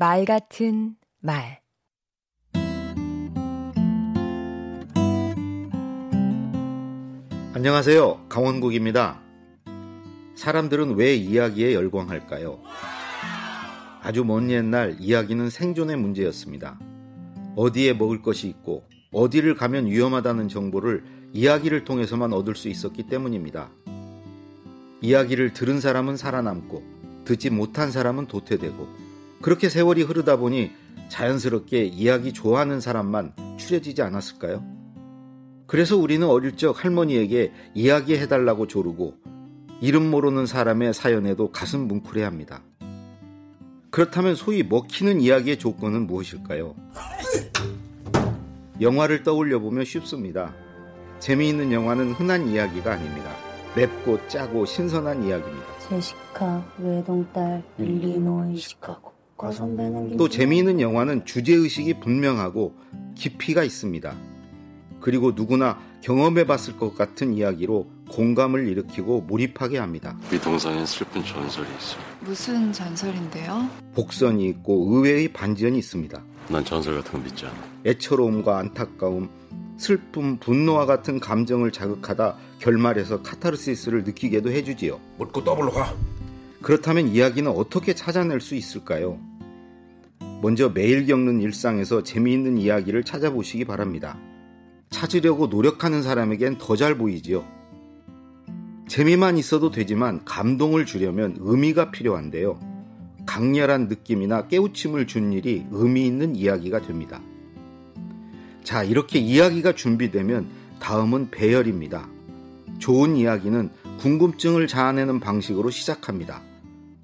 말 같은 말 안녕하세요. 강원국입니다. 사람들은 왜 이야기에 열광할까요? 아주 먼 옛날 이야기는 생존의 문제였습니다. 어디에 먹을 것이 있고 어디를 가면 위험하다는 정보를 이야기를 통해서만 얻을 수 있었기 때문입니다. 이야기를 들은 사람은 살아남고 듣지 못한 사람은 도태되고 그렇게 세월이 흐르다 보니 자연스럽게 이야기 좋아하는 사람만 추려지지 않았을까요? 그래서 우리는 어릴 적 할머니에게 이야기해달라고 조르고 이름 모르는 사람의 사연에도 가슴 뭉클해 합니다. 그렇다면 소위 먹히는 이야기의 조건은 무엇일까요? 영화를 떠올려 보면 쉽습니다. 재미있는 영화는 흔한 이야기가 아닙니다. 맵고 짜고 신선한 이야기입니다. 제시카, 외동딸, 일리노이, 시카고. 또 재미있는 영화는 주제의식이 분명하고 깊이가 있습니다. 그리고 누구나 경험해 봤을 것 같은 이야기로 공감을 일으키고 몰입하게 합니다. 이 동상엔 슬픈 전설이 있어. 무슨 전설인데요? 복선이 있고 의외의 반전이 있습니다. 난 전설 같은 거 믿지 않아. 애처로움과 안타까움, 슬픔, 분노와 같은 감정을 자극하다 결말에서 카타르시스를 느끼게도 해주지요. 묻고 더블로 가. 그렇다면 이야기는 어떻게 찾아낼 수 있을까요? 먼저 매일 겪는 일상에서 재미있는 이야기를 찾아보시기 바랍니다. 찾으려고 노력하는 사람에겐 더 잘 보이지요. 재미만 있어도 되지만 감동을 주려면 의미가 필요한데요. 강렬한 느낌이나 깨우침을 준 일이 의미 있는 이야기가 됩니다. 자, 이렇게 이야기가 준비되면 다음은 배열입니다. 좋은 이야기는 궁금증을 자아내는 방식으로 시작합니다.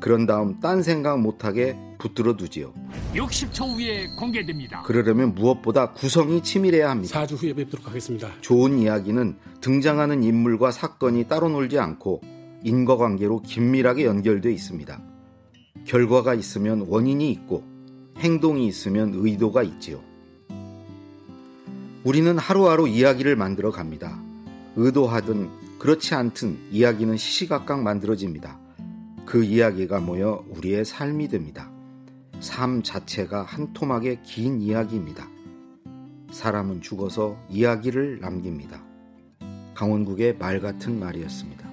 그런 다음 딴 생각 못하게 붙들어 두지요. 60초 후에 공개됩니다. 그러려면 무엇보다 구성이 치밀해야 합니다. 4주 후에 뵙도록 하겠습니다. 좋은 이야기는 등장하는 인물과 사건이 따로 놀지 않고 인과관계로 긴밀하게 연결되어 있습니다. 결과가 있으면 원인이 있고 행동이 있으면 의도가 있지요. 우리는 하루하루 이야기를 만들어 갑니다. 의도하든 그렇지 않든 이야기는 시시각각 만들어집니다. 그 이야기가 모여 우리의 삶이 됩니다. 삶 자체가 한 토막의 긴 이야기입니다. 사람은 죽어서 이야기를 남깁니다. 강원국의 말 같은 말이었습니다.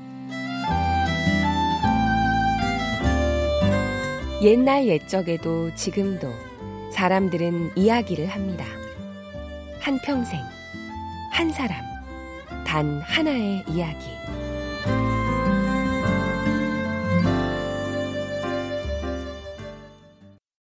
옛날 옛적에도 지금도 사람들은 이야기를 합니다. 한 평생, 한 사람, 단 하나의 이야기.